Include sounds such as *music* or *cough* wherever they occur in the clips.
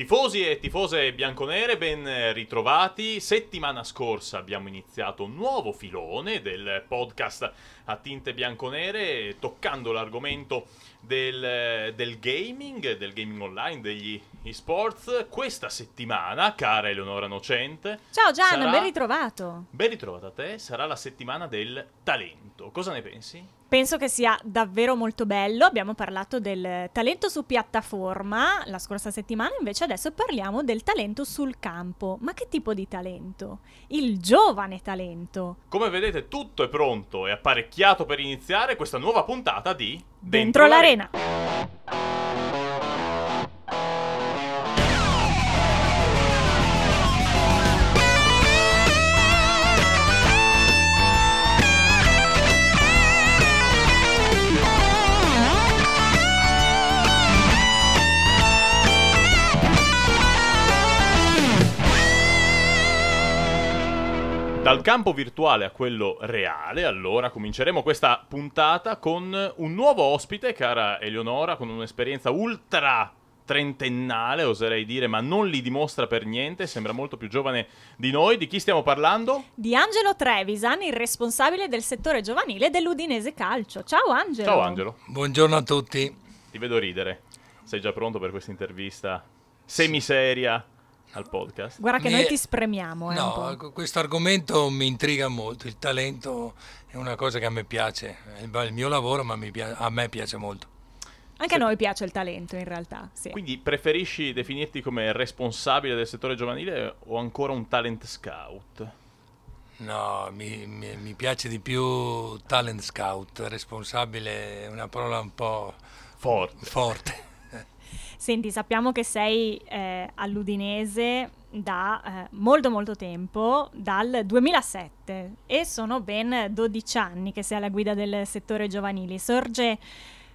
Tifosi e tifose bianconere, ben ritrovati. Settimana scorsa abbiamo iniziato un nuovo filone del podcast a tinte bianconere, toccando l'argomento del, del gaming, del gaming online, degli esports. Questa settimana, cara Eleonora Nocente. Ciao Gian, sarà- ben ritrovato. Ben ritrovata a te, sarà la settimana del talento. Cosa ne pensi? Penso che sia davvero molto bello. Abbiamo parlato del talento su piattaforma la scorsa settimana, invece adesso parliamo del talento sul campo. Ma che tipo di talento? Il giovane talento. Come vedete tutto è pronto e apparecchiato per iniziare questa nuova puntata di Dentro, l'arena. Dal campo virtuale a quello reale, allora cominceremo questa puntata con un nuovo ospite, cara Eleonora, con un'esperienza ultra trentennale, oserei dire, ma non li dimostra per niente, sembra molto più giovane di noi. Di chi stiamo parlando? Di Angelo Trevisan, il responsabile del settore giovanile dell'Udinese Calcio. Ciao Angelo. Ciao Angelo, Buongiorno a tutti. ti vedo ridere. Sei già pronto per questa intervista semiseria al podcast? Guarda che Mi noi è- ti spremiamo. eh, un po'. No, questo argomento mi intriga molto. Il talento è una cosa che a me piace. È il mio lavoro, ma mi pia- a me piace molto. Anche a noi piace il talento in realtà. Sì. Quindi preferisci definirti come responsabile del settore giovanile o ancora un talent scout? No, mi, mi- mi piace di più talent scout. Responsabile è una parola un po' Forte. forte. Senti, sappiamo che sei eh, all'Udinese da eh, molto molto tempo, dal 2007 e sono ben 12 anni che sei alla guida del settore giovanili. Sorge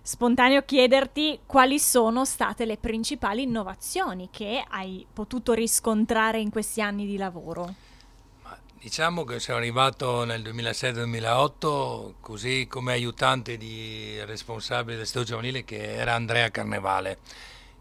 spontaneo chiederti quali sono state le principali innovazioni che hai potuto riscontrare in questi anni di lavoro. Diciamo che sono arrivato nel 2007-2008 così come aiutante di responsabile del settore giovanile che era Andrea Carnevale,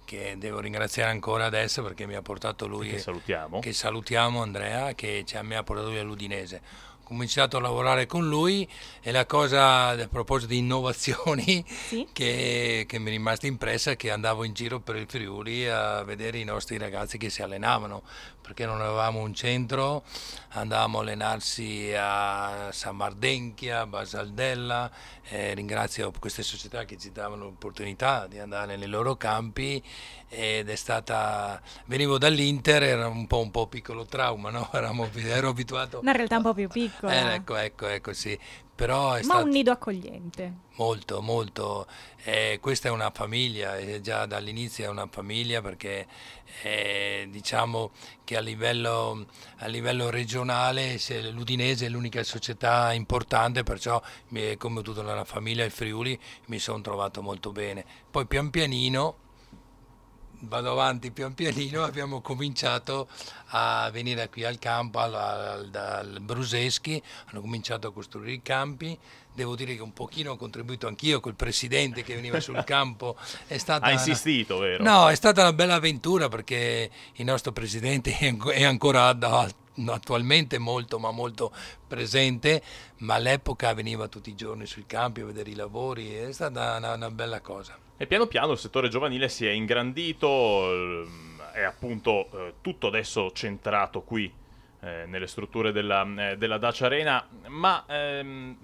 che devo ringraziare ancora adesso perché mi ha portato lui, Che salutiamo. che salutiamo Andrea, che ci ha, mi ha portato lui all'Udinese. Ho cominciato a lavorare con lui e la cosa a proposito di innovazioni Sì? *laughs* che, che mi è rimasta impressa è che andavo in giro per il Friuli a vedere i nostri ragazzi che si allenavano perché non avevamo un centro, andavamo a allenarsi a San Mardenchia, a Basaldella, eh, ringrazio queste società che ci davano l'opportunità di andare nei loro campi ed è stata, venivo dall'Inter, era un po' un po' piccolo trauma, no? *laughs* Eravamo- ero abituato... Una realtà un po' più piccola, Eh, ecco, ecco, ecco, sì. Però è ma stato... un nido accogliente. Molto, molto. Eh, questa è una famiglia, eh, già dall'inizio è una famiglia perché eh, diciamo che a livello, a livello regionale se l'Udinese è l'unica società importante, perciò mi- come tutta la famiglia il Friuli mi sono trovato molto bene. Poi pian pianino vado avanti pian pianino, abbiamo cominciato a venire qui al campo, al, al- dal Bruseschi, hanno cominciato a costruire i campi, devo dire che un pochino ho contribuito anch'io col presidente che veniva sul *laughs* campo, è stata Ha una- insistito, vero? No, è stata una bella avventura perché il nostro presidente è anco- è ancora attualmente molto ma molto presente, ma all'epoca veniva tutti i giorni sui campi a vedere i lavori, è stata una- una bella cosa. E piano piano il settore giovanile si è ingrandito, ehm, è appunto eh, tutto adesso centrato qui eh, nelle strutture della, eh, della Dacia Arena, ma ehm,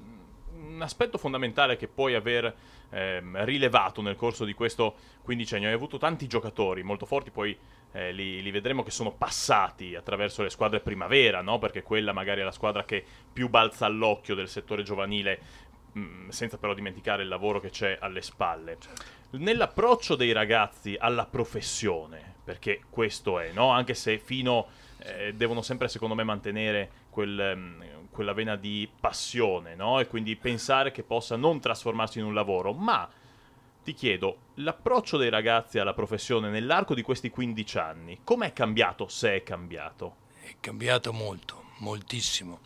un aspetto fondamentale che puoi aver ehm, rilevato nel corso di questo quindicennio, hai avuto tanti giocatori molto forti, poi eh, li, li vedremo che sono passati attraverso le squadre primavera, no? perché quella magari è la squadra che più balza all'occhio del settore giovanile, mh, senza però dimenticare il lavoro che c'è alle spalle. Nell'approccio dei ragazzi alla professione, perché questo è, no? anche se fino eh, devono sempre, secondo me, mantenere quel, ehm, quella vena di passione, no? e quindi pensare che possa non trasformarsi in un lavoro, ma ti chiedo, l'approccio dei ragazzi alla professione nell'arco di questi 15 anni, com'è cambiato, se è cambiato? È cambiato molto, moltissimo.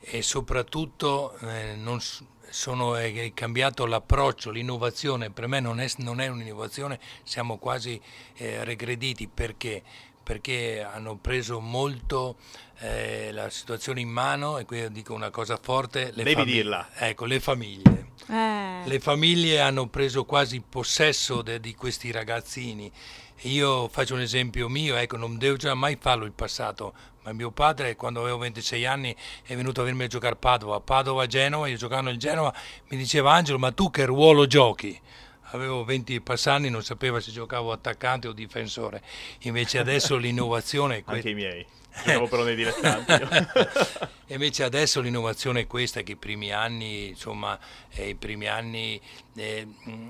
e soprattutto eh, non, sono, è cambiato l'approccio, l'innovazione, per me non è, non è un'innovazione, siamo quasi eh, regrediti perché? perché hanno preso molto eh, la situazione in mano e qui dico una cosa forte. Le Devi famig- dirla. Ecco, le famiglie. Eh. Le famiglie hanno preso quasi possesso de- di questi ragazzini. Io faccio un esempio mio, ecco, non devo già mai farlo il passato, ma mio padre quando avevo 26 anni è venuto a venirmi a giocare a Padova, Padova, Genova, io giocando nel Genova, mi diceva Angelo, ma tu che ruolo giochi? avevo 20 passanni, non sapevo se giocavo attaccante o difensore. Invece adesso *laughs* l'innovazione... Anche i miei. Giocavo però nei dilettanti. *laughs* invece adesso l'innovazione è questa, che i primi anni, insomma, eh, i primi anni eh,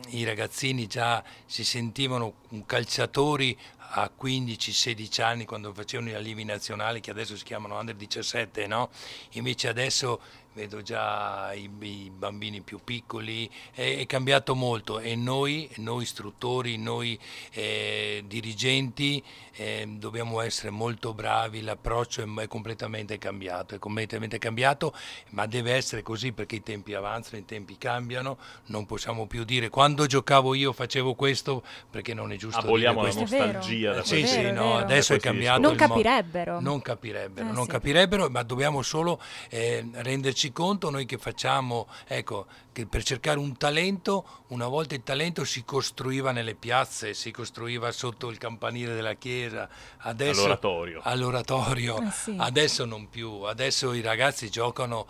i ragazzini già si sentivano calciatori a 15-16 anni quando facevano i allivi nazionali che adesso si chiamano under 17, no? Invece adesso vedo già i, i bambini più piccoli, è, è, cambiato molto e noi, noi istruttori, noi eh, dirigenti eh, dobbiamo essere molto bravi, l'approccio è, è, completamente cambiato, è completamente cambiato, ma deve essere così perché i tempi avanzano, i tempi cambiano, non possiamo più dire quando giocavo io facevo questo perché non è giusto Aboliamo la nostalgia da sì, sì, no, adesso è cambiato. Non capirebbero. Mo- non capirebbero, eh, non sì. capirebbero, ma dobbiamo solo eh, renderci conto noi che facciamo, ecco, che per cercare un talento, una volta il talento si costruiva nelle piazze, si costruiva sotto il campanile della chiesa, adesso, all'oratorio, all'oratorio. Eh sì. adesso non più, adesso i ragazzi giocano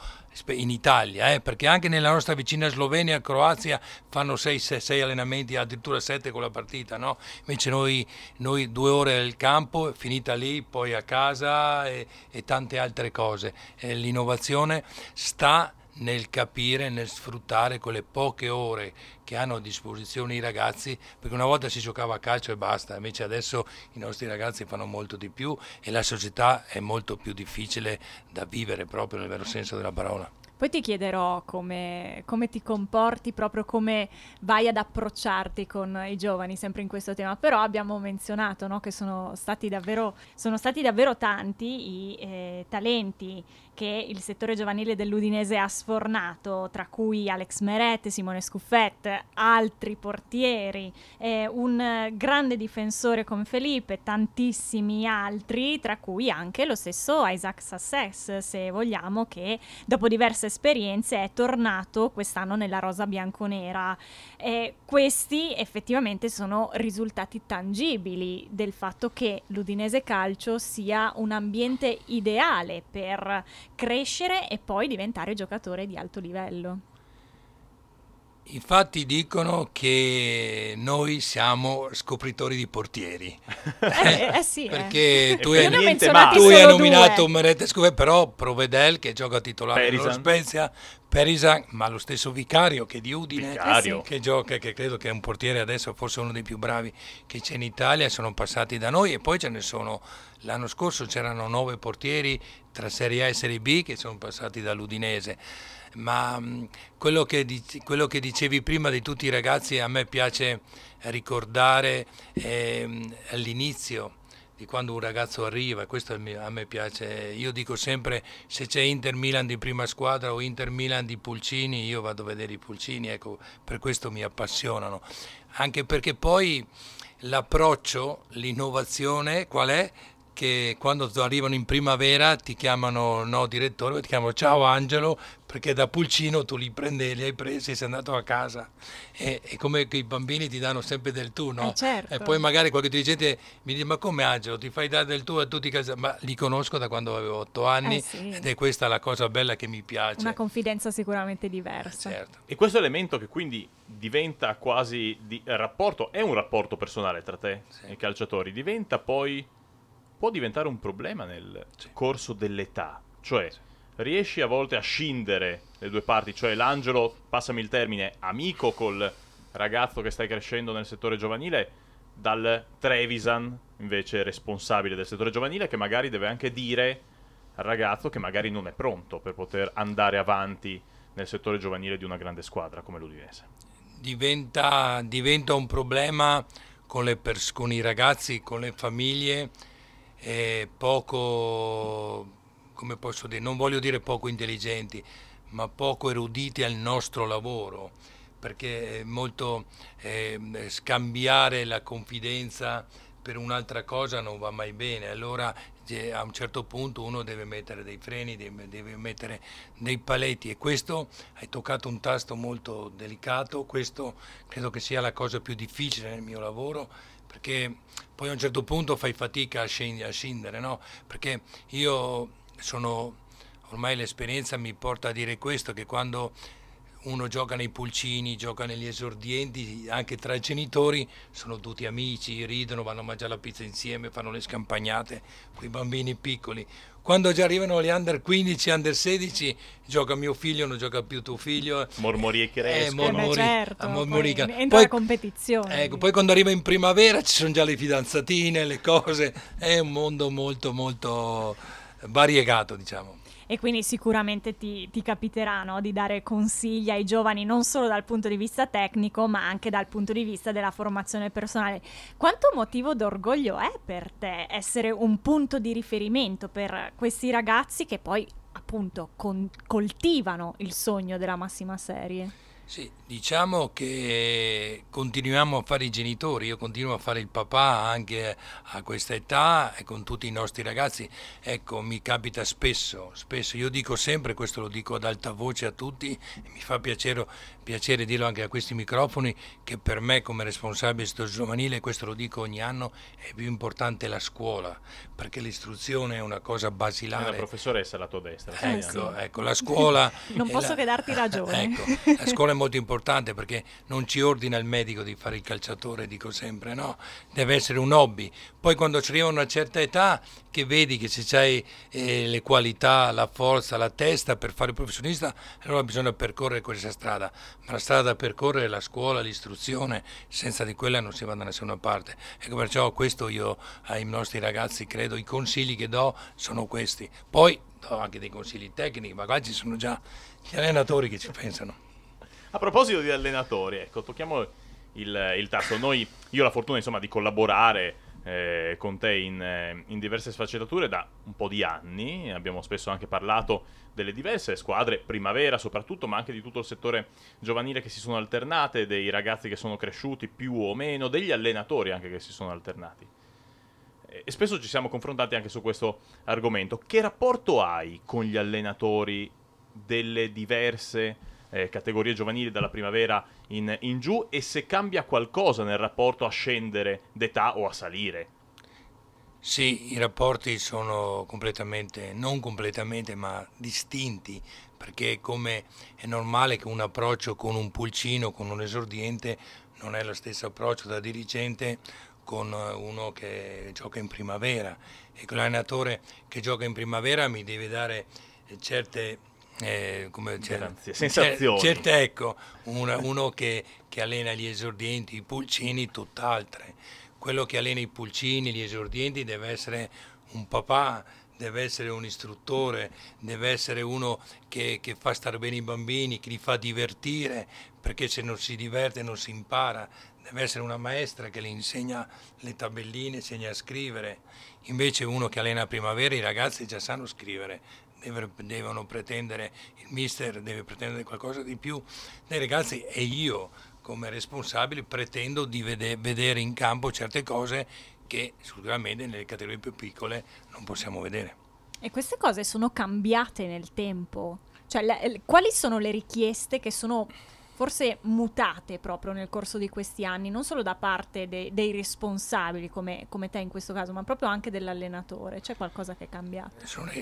in Italia, eh, perché anche nella nostra vicina Slovenia e Croazia fanno 6 allenamenti, addirittura 7 con la partita, no? invece noi, noi, due ore al campo, finita lì, poi a casa e, e tante altre cose. Eh, l'innovazione sta nel capire, nel sfruttare quelle poche ore che hanno a disposizione i ragazzi, perché una volta si giocava a calcio e basta, invece adesso i nostri ragazzi fanno molto di più e la società è molto più difficile da vivere proprio nel vero senso della parola. Poi ti chiederò come, come, ti comporti, proprio come vai ad approcciarti con i giovani, sempre in questo tema. Però abbiamo menzionato no, che sono stati, davvero, sono stati davvero tanti i eh, talenti che il settore giovanile dell'Udinese ha sfornato, tra cui Alex Meret, Simone Scuffet, altri portieri, eh, un grande difensore come Felipe, tantissimi altri, tra cui anche lo stesso Isaac Sassès, se vogliamo, che dopo diverse esperienze è tornato quest'anno nella rosa bianconera. Eh, questi effettivamente sono risultati tangibili del fatto che l'Udinese Calcio sia un ambiente ideale per crescere e poi diventare giocatore di alto livello. Infatti dicono che noi siamo scopritori di portieri. Eh, eh sì, perché eh. tu, hai, tu hai, nominato Merete Scuve, però Provedel che gioca titolare nello Spezia, Perisan, ma lo stesso Vicario che è di Udine, Vicario. che gioca, che credo che è un portiere adesso forse uno dei più bravi che c'è in Italia, sono passati da noi e poi ce ne sono, l'anno scorso c'erano nove portieri tra Serie A e Serie B che sono passati dall'Udinese ma mm, quello che, quello che, dicevi prima di tutti i ragazzi a me piace ricordare eh, all'inizio di quando un ragazzo arriva, questo a me piace, io dico sempre se c'è Inter Milan di prima squadra o Inter Milan di Pulcini, io vado a vedere i Pulcini, ecco, per questo mi appassionano, anche perché poi l'approccio, l'innovazione qual è? che quando arrivano in primavera ti chiamano no direttore, ti chiamano ciao Angelo perché da pulcino tu li prendi, li hai presi e sei andato a casa. E, e come i bambini ti danno sempre del tu, no? Eh certo. E poi magari qualche dirigente mi dice ma come Angelo ti fai dare del tu a tutti i casi? Ma li conosco da quando avevo otto anni eh sì. ed è questa la cosa bella che mi piace. Una confidenza sicuramente diversa. Certo. E questo elemento che quindi diventa quasi di rapporto, è un rapporto personale tra te sì. e i calciatori, diventa poi può diventare un problema nel sì. corso dell'età. Cioè, sì. Riesci a volte a scindere le due parti, cioè l'angelo, passami il termine, amico col ragazzo che stai crescendo nel settore giovanile, dal Trevisan, invece responsabile del settore giovanile, che magari deve anche dire al ragazzo che magari non è pronto per poter andare avanti nel settore giovanile di una grande squadra come l'Udinese. Diventa, diventa un problema con, pers- con i ragazzi, con le famiglie, è poco come posso dire, non voglio dire poco intelligenti, ma poco eruditi al nostro lavoro, perché molto eh, scambiare la confidenza per un'altra cosa non va mai bene, allora a un certo punto uno deve mettere dei freni, deve, mettere dei paletti e questo hai toccato un tasto molto delicato, questo credo che sia la cosa più difficile nel mio lavoro perché poi a un certo punto fai fatica a scendere no? perché io sono, ormai l'esperienza mi porta a dire questo, che quando uno gioca nei pulcini, gioca negli esordienti, anche tra i genitori, sono tutti amici, ridono, vanno a mangiare la pizza insieme, fanno le scampagnate con i bambini piccoli. Quando già arrivano gli under 15, under 16, gioca mio figlio, non gioca più tuo figlio. Mormori e crescono. Eh, mormori, eh certo, mormori, poi entra poi, la competizione. Ecco, poi quando arriva in primavera ci sono già le fidanzatine, le cose, è un mondo molto molto variegato, diciamo e quindi sicuramente ti, ti capiterà no, di dare consigli ai giovani non solo dal punto di vista tecnico ma anche dal punto di vista della formazione personale. Quanto motivo d'orgoglio è per te essere un punto di riferimento per questi ragazzi che poi appunto con- coltivano il sogno della massima serie? Sì, diciamo che continuiamo a fare i genitori, io continuo a fare il papà anche a questa età e con tutti i nostri ragazzi. Ecco, mi capita spesso, spesso, io dico sempre, questo lo dico ad alta voce a tutti, e mi fa piacere, piacere dirlo anche a questi microfoni, che per me come responsabile sto giovanile, questo lo dico ogni anno, è più importante la scuola, perché l'istruzione è una cosa basilare. È la professoressa alla tua destra. Ecco, ecco, la scuola... *laughs* non posso la, che darti ragione. Ecco, la scuola è molto importante perché non ci ordina il medico di fare il calciatore, dico sempre, no, deve essere un hobby. Poi quando ci arriva una certa età che vedi che se hai eh, le qualità, la forza, la testa per fare il professionista, allora bisogna percorrere questa strada, ma la strada da percorrere è la scuola, l'istruzione, senza di quella non si va da nessuna parte. Ecco perciò questo io ai nostri ragazzi credo, i consigli che do sono questi. Poi do anche dei consigli tecnici, magari ci sono già gli allenatori che ci pensano. A proposito di allenatori, ecco, tocchiamo il, il tasto. Noi, io ho la fortuna insomma di collaborare eh, con te in, eh, in, diverse sfaccettature da un po' di anni. Abbiamo spesso anche parlato delle diverse squadre, primavera soprattutto, ma anche di tutto il settore giovanile che si sono alternate, dei ragazzi che sono cresciuti più o meno, degli allenatori anche che si sono alternati. E spesso ci siamo confrontati anche su questo argomento. Che rapporto hai con gli allenatori delle diverse eh, categorie giovanili dalla primavera in, in giù e se cambia qualcosa nel rapporto a scendere d'età o a salire. Sì, i rapporti sono completamente, non completamente, ma distinti, perché come è normale che un approccio con un pulcino, con un esordiente, non è lo stesso approccio da dirigente con uno che gioca in primavera e con l'allenatore che gioca in primavera mi deve dare certe eh, come, Grazie. sensazioni. Certe, ecco, una, uno che, che, allena gli esordienti, i pulcini, tutt'altre. Quello che allena i pulcini, gli esordienti deve essere un papà, deve essere un istruttore, deve essere uno che, che fa stare bene i bambini, che li fa divertire, perché se non si diverte non si impara, deve essere una maestra che le insegna le tabelline, insegna a scrivere. Invece uno che allena a primavera i ragazzi già sanno scrivere, devono pretendere, il mister deve pretendere qualcosa di più dai ragazzi e io come responsabile pretendo di vedere in campo certe cose che sicuramente nelle categorie più piccole non possiamo vedere. E queste cose sono cambiate nel tempo? Cioè, le, quali sono le richieste che sono forse mutate proprio nel corso di questi anni, non solo da parte de- dei responsabili come, come, te in questo caso, ma proprio anche dell'allenatore? C'è qualcosa che è cambiato?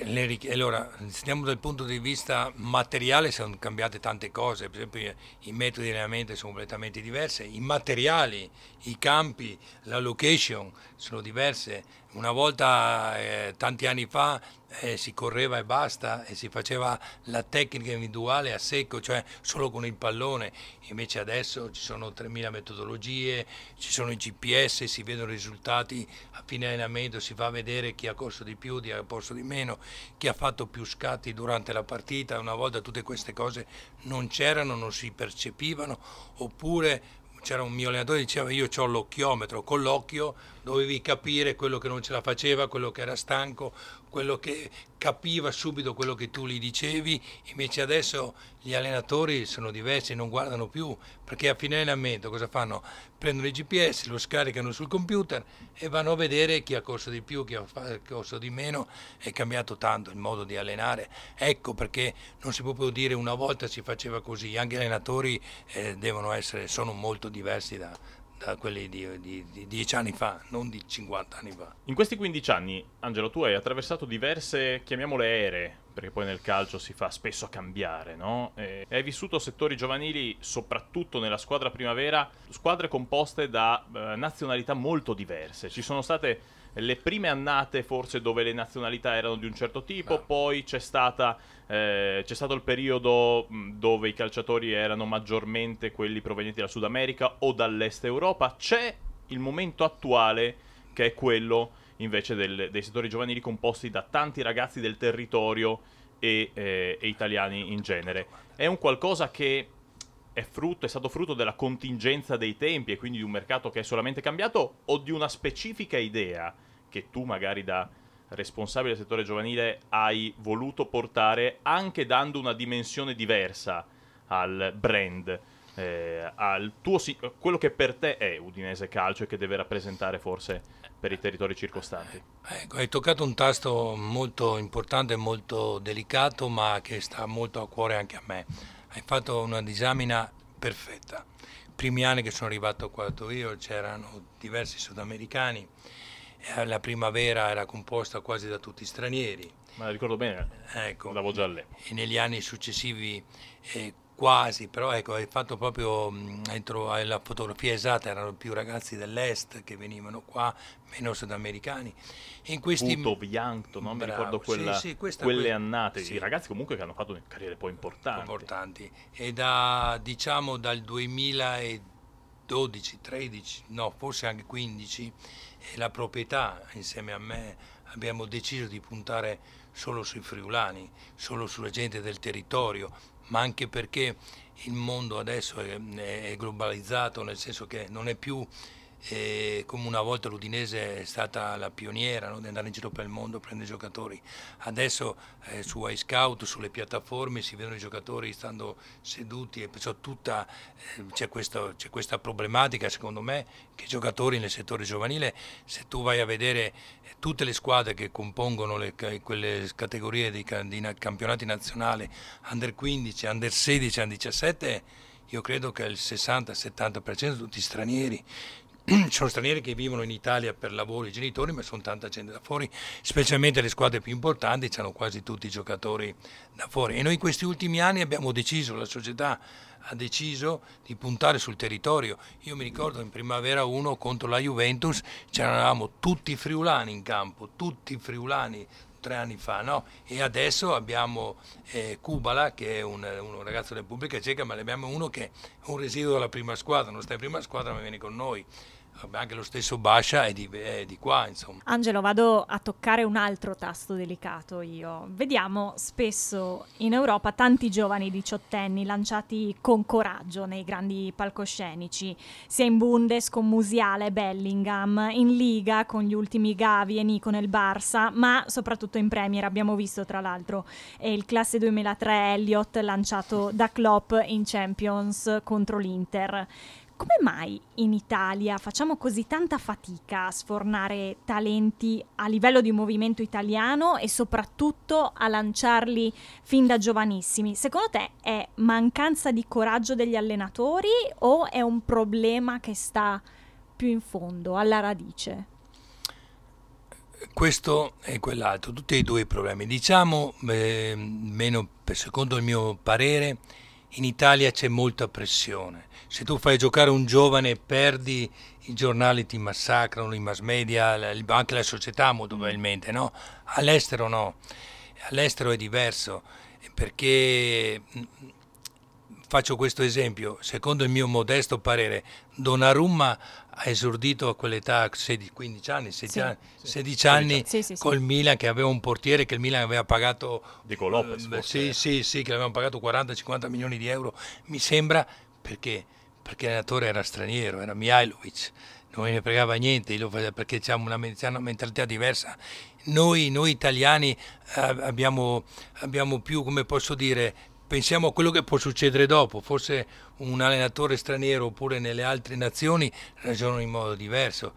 Le, allora, stiamo dal punto di vista materiale, sono cambiate tante cose, per esempio i metodi di allenamento sono completamente diversi, i materiali, i campi, la location sono diverse. Una volta, eh, tanti anni fa, eh, si correva e basta e si faceva la tecnica individuale a secco, cioè solo con il pallone, invece adesso ci sono 3.000 metodologie, ci sono i GPS, si vedono i risultati a fine allenamento, si fa vedere chi ha corso di più, chi ha corso di meno, chi ha fatto più scatti durante la partita, una volta tutte queste cose non c'erano, non si percepivano, oppure c'era un mio allenatore che diceva io ho l'occhiometro, con l'occhio dovevi capire quello che non ce la faceva, quello che era stanco, quello che capiva subito quello che tu gli dicevi, invece adesso gli allenatori sono diversi, non guardano più, perché a fine allenamento cosa fanno? Prendono il GPS, lo scaricano sul computer e vanno a vedere chi ha corso di più, chi ha corso di meno, è cambiato tanto il modo di allenare. Ecco perché non si può più dire una volta si faceva così, anche gli allenatori eh, devono essere, sono molto diversi da, da quelli di, di, di, dieci anni fa, non di 50 anni fa. In questi 15 anni, Angelo, tu hai attraversato diverse, chiamiamole ere, perché poi nel calcio si fa spesso cambiare, no? E hai vissuto settori giovanili, soprattutto nella squadra primavera, squadre composte da eh, nazionalità molto diverse. Ci sono state le prime annate forse dove le nazionalità erano di un certo tipo, no. poi c'è, stata, eh, c'è stato il periodo dove i calciatori erano maggiormente quelli provenienti dal Sud America o dall'Est Europa, c'è il momento attuale che è quello invece del, dei settori giovanili composti da tanti ragazzi del territorio e, eh, e italiani in genere. È un qualcosa che è, frutto, è stato frutto della contingenza dei tempi e quindi di un mercato che è solamente cambiato o di una specifica idea che tu magari da responsabile del settore giovanile hai voluto portare anche dando una dimensione diversa al brand, eh, al tuo, quello che per te è Udinese Calcio e che deve rappresentare forse per i territori circostanti. Ecco, hai toccato un tasto molto importante, molto delicato, ma che sta molto a cuore anche a me hai fatto una disamina perfetta. I primi anni che sono arrivato qua io c'erano diversi sudamericani, la primavera era composta quasi da tutti stranieri. Ma la ricordo bene, ecco, andavo già lì. E negli anni successivi eh, quasi, però ecco, hai fatto proprio entro la fotografia esatta, erano più ragazzi dell'est che venivano qua, meno sudamericani. In questi Puto, Bianco, non mi ricordo quella, sì, sì, quelle que... annate, sì. i ragazzi comunque che hanno fatto carriere poi importanti. Importanti. E da, diciamo dal 2012, 13, no, forse anche 15, la proprietà insieme a me abbiamo deciso di puntare solo sui friulani, solo sulla gente del territorio, ma anche perché il mondo adesso è, è globalizzato, nel senso che non è più e come una volta l'Udinese è stata la pioniera no? di andare in giro per il mondo a prendere giocatori. Adesso eh, su iScout, sulle piattaforme si vedono i giocatori stando seduti e perciò tutta, eh, c'è, questa, c'è, questa, problematica secondo me che i giocatori nel settore giovanile, se tu vai a vedere eh, tutte le squadre che compongono le, quelle categorie di, di campionati nazionali, under 15, under 16, under 17, io credo che il 60-70% sono tutti stranieri *clears throat* sono stranieri che vivono in Italia per lavoro i genitori, ma sono tanta gente da fuori, specialmente le squadre più importanti, hanno quasi tutti i giocatori da fuori. E noi in questi ultimi anni abbiamo deciso, la società ha deciso di puntare sul territorio. Io mi ricordo in primavera 1 contro la Juventus c'eravamo tutti friulani in campo, tutti friulani tre anni fa, no? E adesso abbiamo eh, Kubala, che è un, un, ragazzo della Repubblica Ceca, ma abbiamo uno che è un residuo della prima squadra, non sta in prima squadra ma viene con noi anche lo stesso Bascia è di, è di, qua, insomma. Angelo, vado a toccare un altro tasto delicato io. Vediamo spesso in Europa tanti giovani diciottenni lanciati con coraggio nei grandi palcoscenici, sia in Bundes con Musiale Bellingham, in Liga con gli ultimi Gavi e Nico nel Barça, ma soprattutto in Premier abbiamo visto tra l'altro il classe 2003 Elliott lanciato da Klopp in Champions contro l'Inter. Come mai in Italia facciamo così tanta fatica a sfornare talenti a livello di movimento italiano e soprattutto a lanciarli fin da giovanissimi? Secondo te è mancanza di coraggio degli allenatori o è un problema che sta più in fondo, alla radice? Questo e quell'altro, tutti e due i problemi. Diciamo, eh, meno secondo il mio parere, in Italia c'è molta pressione. Se tu fai giocare un giovane e perdi, i giornali ti massacrano, i mass media, anche la società molto mm. probabilmente, no? All'estero no. All'estero è diverso perché mm, faccio questo esempio, secondo il mio modesto parere, Donnarumma ha esordito a quell'età 16, 15 anni, 16 sì, anni, sì. 16 anni sì, col Milan che aveva un portiere che il Milan aveva pagato Dico Lopez, eh, sì, sì, sì, che avevano pagato 40-50 milioni di euro, mi sembra perché perché l'allenatore era straniero, era Mihailovic, non me ne fregava niente, perché abbiamo una, una mentalità diversa. Noi, noi italiani eh, abbiamo, abbiamo più, come posso dire, pensiamo a quello che può succedere dopo, forse un allenatore straniero oppure nelle altre nazioni ragionano in modo diverso,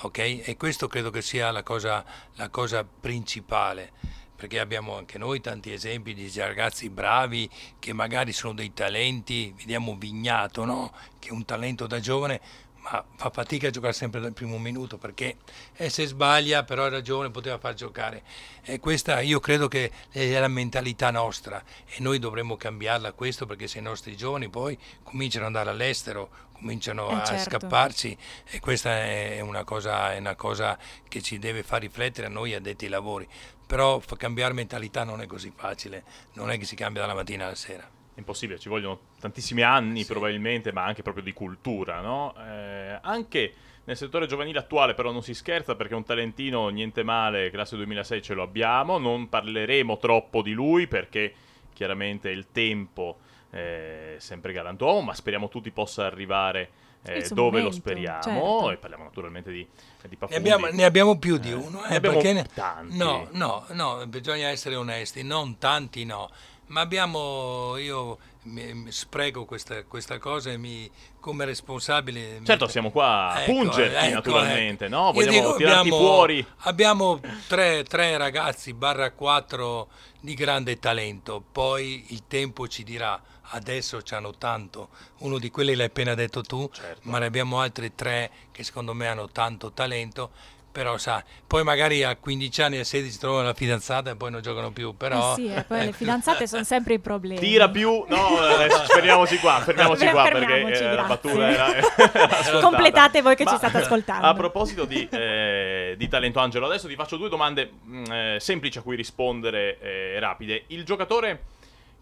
ok? E questo credo che sia la cosa, la cosa principale perché abbiamo anche noi tanti esempi di ragazzi bravi che magari sono dei talenti, vediamo Vignato, no? che è un talento da giovane, ma fa fatica a giocare sempre dal primo minuto perché eh, se sbaglia però ha ragione poteva far giocare. E questa io credo che è la mentalità nostra e noi dovremmo cambiarla questo perché se i nostri giovani poi cominciano ad andare all'estero cominciano eh, a certo. scapparci e questa è una, cosa, è una cosa che ci deve far riflettere a noi addetti ai lavori. Però cambiare mentalità non è così facile non è che si cambia dalla mattina alla sera impossibile, ci vogliono tantissimi anni sì. probabilmente, ma anche proprio di cultura, no? Eh, anche nel settore giovanile attuale però non si scherza perché un talentino niente male, classe 2006 ce lo abbiamo, non parleremo troppo di lui perché chiaramente il tempo è sempre galantuomo, ma speriamo tutti possa arrivare eh, dove momento, lo speriamo certo. e parliamo naturalmente di, di ne abbiamo, ne abbiamo, più di uno, eh, ne abbiamo perché tanti. No, no, no, bisogna essere onesti, non tanti no ma abbiamo, io mi, spreco questa, questa, cosa e mi, come responsabile... Certo, mi, siamo qua a ecco, pungerti ecco, naturalmente, ecco. no? Vogliamo dico, tirarti abbiamo, fuori. Abbiamo tre, tre ragazzi, barra quattro, di grande talento, poi il tempo ci dirà, adesso ci hanno tanto, uno di quelli l'hai appena detto tu, certo. ma ne abbiamo altri tre che secondo me hanno tanto talento però sa, poi magari a 15 anni e 16 trovano la fidanzata e poi non giocano più, però... Eh sì, e poi le ecco. fidanzate sono sempre i problemi. Tira più, no, adesso fermiamoci qua, fermiamoci qua perché eh, la battuta era, *laughs* *laughs* era Completate voi che Ma, ci state ascoltando. A proposito di, eh, di, talento Angelo, adesso ti faccio due domande mh, mm, eh, semplici a cui rispondere eh, rapide. Il giocatore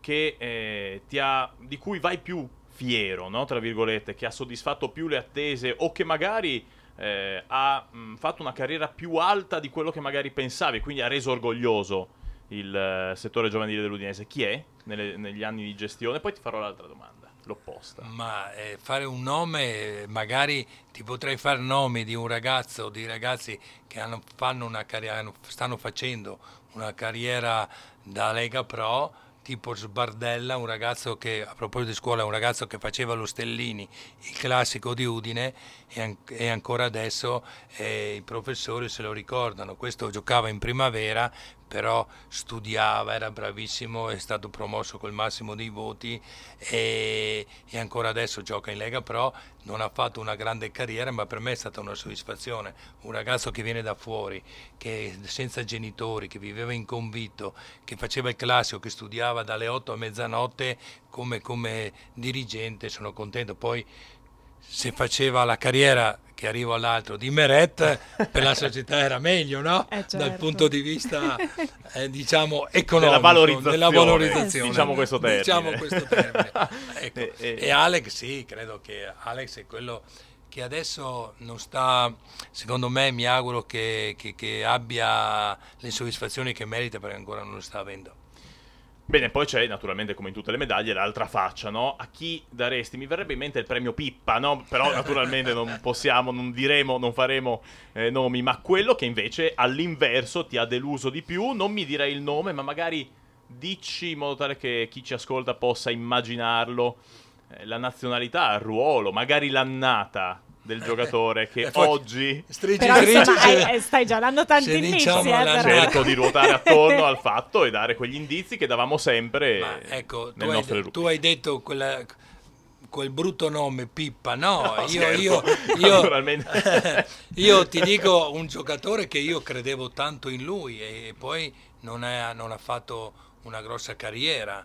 che, eh, ha, di cui vai più fiero, no, tra virgolette, che ha soddisfatto più le attese o che magari eh, ha mh, fatto una carriera più alta di quello che magari pensavi, quindi ha reso orgoglioso il uh, settore giovanile dell'Udinese. Chi è nelle, negli anni di gestione? Poi ti farò l'altra domanda, l'opposta. Ma eh, fare un nome, magari ti potrei fare nomi di un ragazzo o di ragazzi che hanno, fanno una carriera, stanno facendo una carriera da Lega Pro tipo Sbardella, un ragazzo che, a proposito di scuola, un ragazzo che faceva lo Stellini, il classico di Udine, e, an- e ancora adesso eh, i professori se lo ricordano. Questo giocava in primavera, però studiava, era bravissimo, è stato promosso col massimo dei voti e, e, ancora adesso gioca in Lega Pro, non ha fatto una grande carriera, ma per me è stata una soddisfazione. Un ragazzo che viene da fuori, che senza genitori, che viveva in convitto, che faceva il classico, che studiava dalle 8 a mezzanotte come, come dirigente, sono contento. Poi se faceva la carriera che arrivo all'altro di Meret per la società era meglio no? Eh certo. dal punto di vista *laughs* eh, diciamo economico della valorizzazione, della valorizzazione diciamo questo termine, diciamo questo termine. ecco. *laughs* e, e, e Alex sì credo che Alex è quello che adesso non sta, secondo me mi auguro che, che, che abbia le soddisfazioni che merita perché ancora non lo sta avendo. Bene, poi c'è naturalmente come in tutte le medaglie l'altra faccia, no? A chi daresti? Mi verrebbe in mente il premio Pippa, no? Però *laughs* naturalmente non possiamo, non diremo, non faremo eh, nomi, ma quello che invece all'inverso ti ha deluso di più, non mi direi il nome, ma magari dici in modo tale che chi ci ascolta possa immaginarlo, eh, la nazionalità, il ruolo, magari l'annata del giocatore che *laughs* oggi stringi, però, stringi, insomma, hai, stai già dando tanti indizi diciamo eh, cerco di ruotare attorno *laughs* al fatto e dare quegli indizi che davamo sempre Ma, ecco, nel tu, hai, tu hai detto quella, quel brutto nome Pippa no, no io, io, *laughs* io, io, ti dico un giocatore che io credevo tanto in lui e poi non, è, non ha fatto una grossa carriera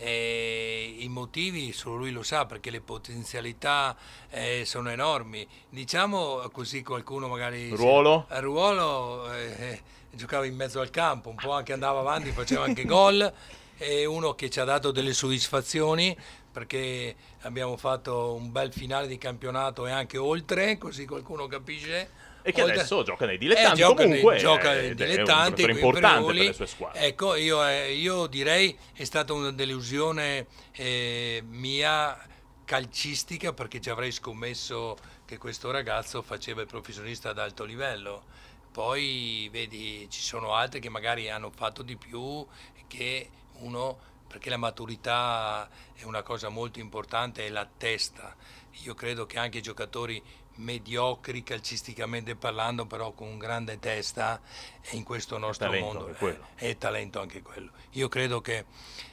e I motivi solo lui lo sa perché le potenzialità eh, sono enormi. Diciamo così qualcuno magari... Ruolo? Se, ruolo eh, giocava in mezzo al campo, un po' anche andava avanti, faceva anche gol. È uno che ci ha dato delle soddisfazioni perché abbiamo fatto un bel finale di campionato e anche oltre, così qualcuno capisce e che adesso gioca nei dilettanti. Eh, gioca comunque nei, gioca nei dilettanti, è importante per le sue squadre. Ecco, io, eh, io direi è stata una delusione eh, mia calcistica perché ci avrei scommesso che questo ragazzo faceva il professionista ad alto livello. Poi vedi, ci sono altri che magari hanno fatto di più che uno perché la maturità è una cosa molto importante, è la testa. Io credo che anche i giocatori mediocri calcisticamente parlando, però con grande testa, e in questo nostro mondo è, è, talento anche quello. Io credo che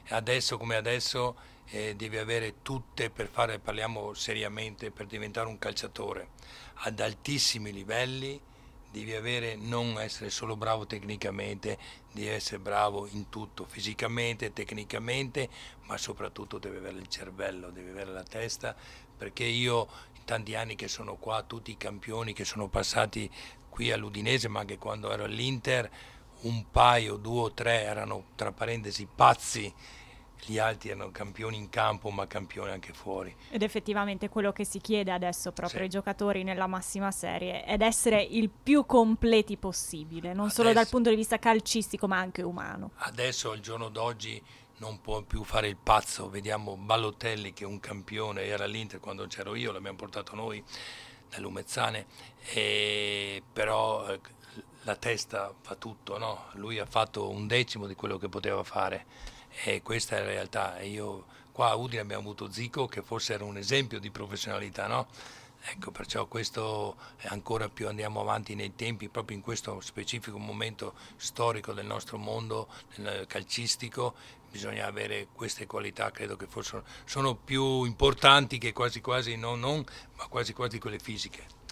adesso come adesso eh, devi avere tutte per fare, parliamo seriamente, per diventare un calciatore ad altissimi livelli devi avere, non essere solo bravo tecnicamente, devi essere bravo in tutto, fisicamente, tecnicamente, ma soprattutto devi avere il cervello, devi avere la testa, perché io in tanti anni che sono qua, tutti i campioni che sono passati qui all'Udinese, ma anche quando ero all'Inter, un paio, due o tre erano tra parentesi pazzi gli altri erano campioni in campo ma campioni anche fuori. Ed effettivamente quello che si chiede adesso proprio sì. ai giocatori nella massima serie è essere il più completi possibile, non adesso, solo dal punto di vista calcistico ma anche umano. Adesso al giorno d'oggi non può più fare il pazzo, vediamo Ballotelli che è un campione, era all'Inter quando c'ero io, l'abbiamo portato noi dall'Umezzane, e però eh, la testa fa tutto, no? lui ha fatto un decimo di quello che poteva fare e questa è la realtà. Io qua a Udine abbiamo avuto Zico che forse era un esempio di professionalità, no? Ecco, perciò questo è ancora più andiamo avanti nei tempi, proprio in questo specifico momento storico del nostro mondo calcistico, bisogna avere queste qualità, credo che fossero, sono più importanti che quasi quasi, non, non, ma quasi quasi quelle fisiche.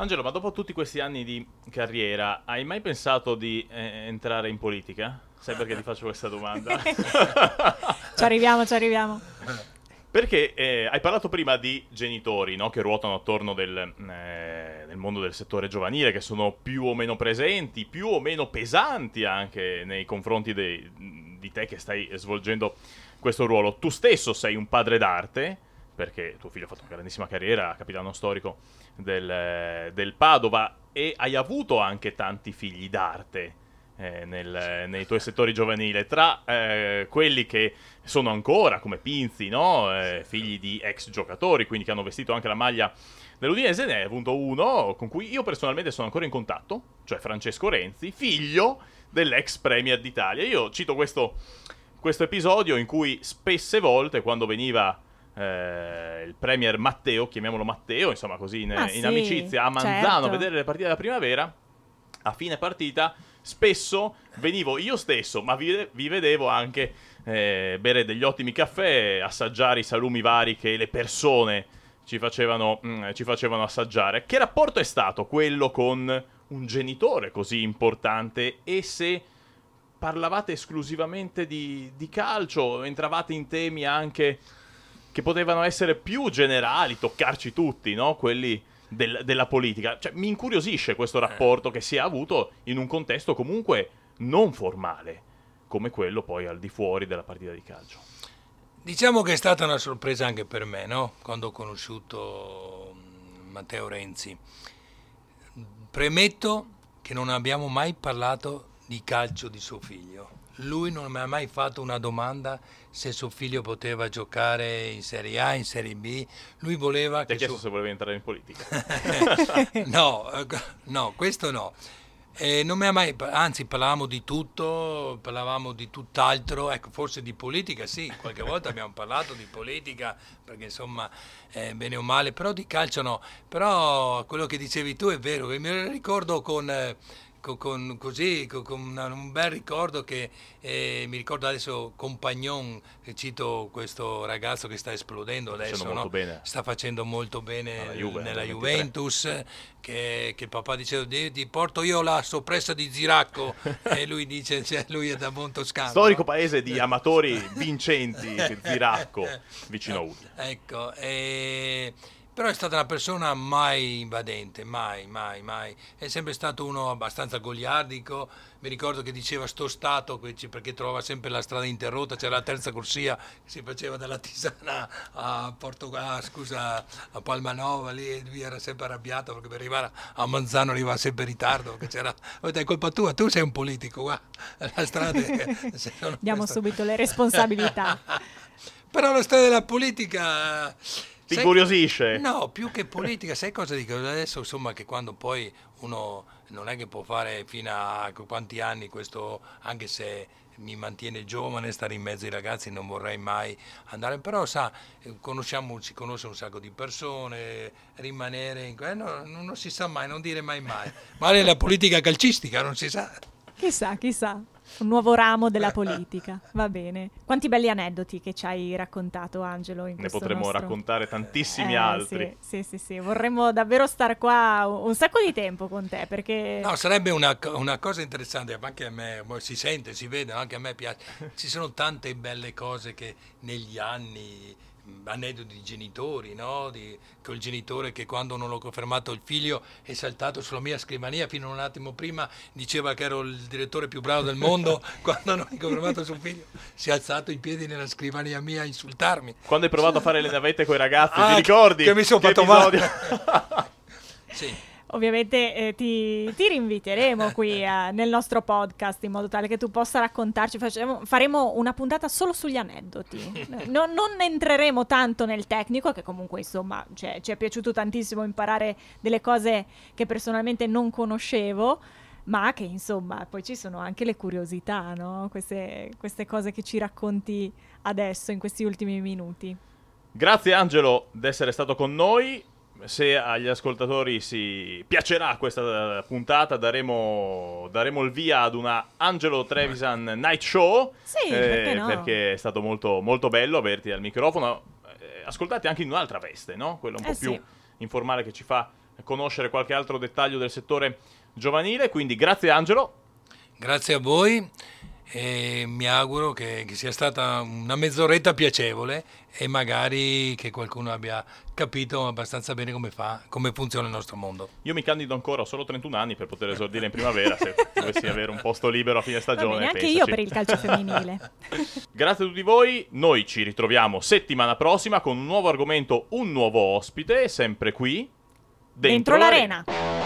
Angelo, ma dopo tutti questi anni di carriera, hai mai pensato di eh, entrare in politica? Sai perché ti faccio questa domanda? *laughs* *laughs* ci arriviamo, ci arriviamo. Perché eh, hai parlato prima di genitori no? che ruotano attorno del, eh, nel mondo del settore giovanile, che sono più o meno presenti, più o meno pesanti anche nei confronti dei, di te che stai svolgendo questo ruolo. Tu stesso sei un padre d'arte, perché tuo figlio ha fatto una grandissima carriera, capitano storico del, del Padova, e hai avuto anche tanti figli d'arte eh, nel, nei tuoi settori giovanili, tra eh, quelli che sono ancora come Pinzi, no? eh, figli di ex giocatori, quindi che hanno vestito anche la maglia dell'Udinese, ne hai avuto uno con cui io personalmente sono ancora in contatto, cioè Francesco Renzi, figlio dell'ex Premier d'Italia. Io cito questo, questo episodio in cui spesse volte, quando veniva eh, il Premier Matteo, chiamiamolo Matteo, insomma così in, ah, in sì, amicizia, a Manzano certo. a vedere le partite della primavera, a fine partita spesso venivo io stesso, ma vi, vi vedevo anche eh, bere degli ottimi caffè, assaggiare i salumi vari che le persone ci facevano, mm, ci facevano assaggiare. Che rapporto è stato quello con un genitore così importante e se parlavate esclusivamente di, di calcio, entravate in temi anche che potevano essere più generali, toccarci tutti, no? Quelli del, della politica. Cioè, mi incuriosisce questo rapporto che si è avuto in un contesto comunque non formale, come quello poi al di fuori della partita di calcio. Diciamo che è stata una sorpresa anche per me, no? quando ho conosciuto mm, Matteo Renzi. Premetto che non abbiamo mai parlato di calcio di suo figlio lui non mi ha mai fatto una domanda se suo figlio poteva giocare in Serie A, in Serie B. Lui voleva Ti che. ha chiesto suo... se voleva entrare in politica? *laughs* no, no, questo no. Eh, non mi ha mai, anzi parlavamo di tutto, parlavamo di tutt'altro, ecco forse di politica sì, qualche *laughs* volta abbiamo parlato di politica perché insomma eh, bene o male, però di calcio no, però quello che dicevi tu è vero, mi ricordo con... Eh, con, così, con, un bel ricordo che eh, mi ricordo adesso Compagnon, cito questo ragazzo che sta esplodendo adesso, no? sta facendo molto bene Juve, nella Juventus, che, che, papà diceva ti porto io la soppressa di Ziracco *laughs* e lui dice cioè, lui è da Montoscano. Storico no? paese di amatori vincenti, Ziracco, vicino a Udine. *laughs* Ecco, e però è stata una persona mai invadente, mai, mai, mai. È sempre stato uno abbastanza goliardico. Mi ricordo che diceva sto stato perché trovava sempre la strada interrotta, c'era la terza corsia che si faceva dalla Tisana a Portogallo, scusa, a Palmanova, lì e lui era sempre arrabbiato perché per arrivare a Manzano arrivava sempre in ritardo perché c'era è colpa tua, tu sei un politico, qua la strada *laughs* Diamo subito le responsabilità. *laughs* Però la storia della politica... Ti incuriosisce? No, più che politica, sai cosa dico? Adesso insomma che quando poi uno non è che può fare fino a quanti anni questo, anche se mi mantiene giovane stare in mezzo ai ragazzi, non vorrei mai andare, però sa, conosciamo, si conosce un sacco di persone, rimanere in... Eh, no, non si sa mai, non dire mai mai. Ma è la politica calcistica, non si sa. Chissà, chissà un nuovo ramo della *laughs* politica. Va bene. Quanti belli aneddoti che ci hai raccontato, Angelo. In ne potremmo nostro... raccontare tantissimi eh, altri. Sì, sì, sì, sì, Vorremmo davvero stare qua un sacco di tempo con te perché. No, sarebbe una, una cosa interessante. Anche a me si sente, si vede, anche a me piace. Ci sono tante belle cose che negli anni aneddoti di genitori, no? di, col genitore che quando non l'ho confermato il figlio è saltato sulla mia scrivania fino a un attimo prima diceva che ero il direttore più bravo del mondo, *laughs* quando non ho confermato suo figlio si è alzato in piedi nella scrivania mia a insultarmi. Quando hai provato a fare le navette con i ragazzi, ah, ti ricordi? Che mi sono fatto male. *laughs* sì ovviamente eh, ti, ti, rinviteremo *laughs* qui eh, nel nostro podcast in modo tale che tu possa raccontarci. Facciamo, faremo una puntata solo sugli aneddoti. *laughs* No, non entreremo tanto nel tecnico, che comunque insomma cioè, ci è piaciuto tantissimo imparare delle cose che personalmente non conoscevo. Ma che insomma, poi ci sono anche le curiosità, no? queste, queste cose che ci racconti adesso, in questi ultimi minuti. Grazie Angelo di essere stato con noi se agli ascoltatori si piacerà questa puntata, daremo, daremo il via ad una Angelo Trevisan Night Show. Sì, eh, perché, no? perché, è stato molto, molto bello averti al microfono. Eh, ascoltate anche in un'altra veste, no? Quella un po' eh, più sì. informale che ci fa conoscere qualche altro dettaglio del settore giovanile. Quindi grazie Angelo. Grazie a voi e mi auguro che, che, sia stata una mezz'oretta piacevole e magari che qualcuno abbia capito abbastanza bene come, fa, come funziona il nostro mondo. Io mi candido ancora, ho solo 31 anni per poter esordire in primavera, se dovessi avere un posto libero a fine stagione. Bene, anche io per il calcio femminile. *laughs* Grazie a tutti voi, noi ci ritroviamo settimana prossima con un nuovo argomento, un nuovo ospite, sempre qui, dentro, dentro l'arena. l'arena.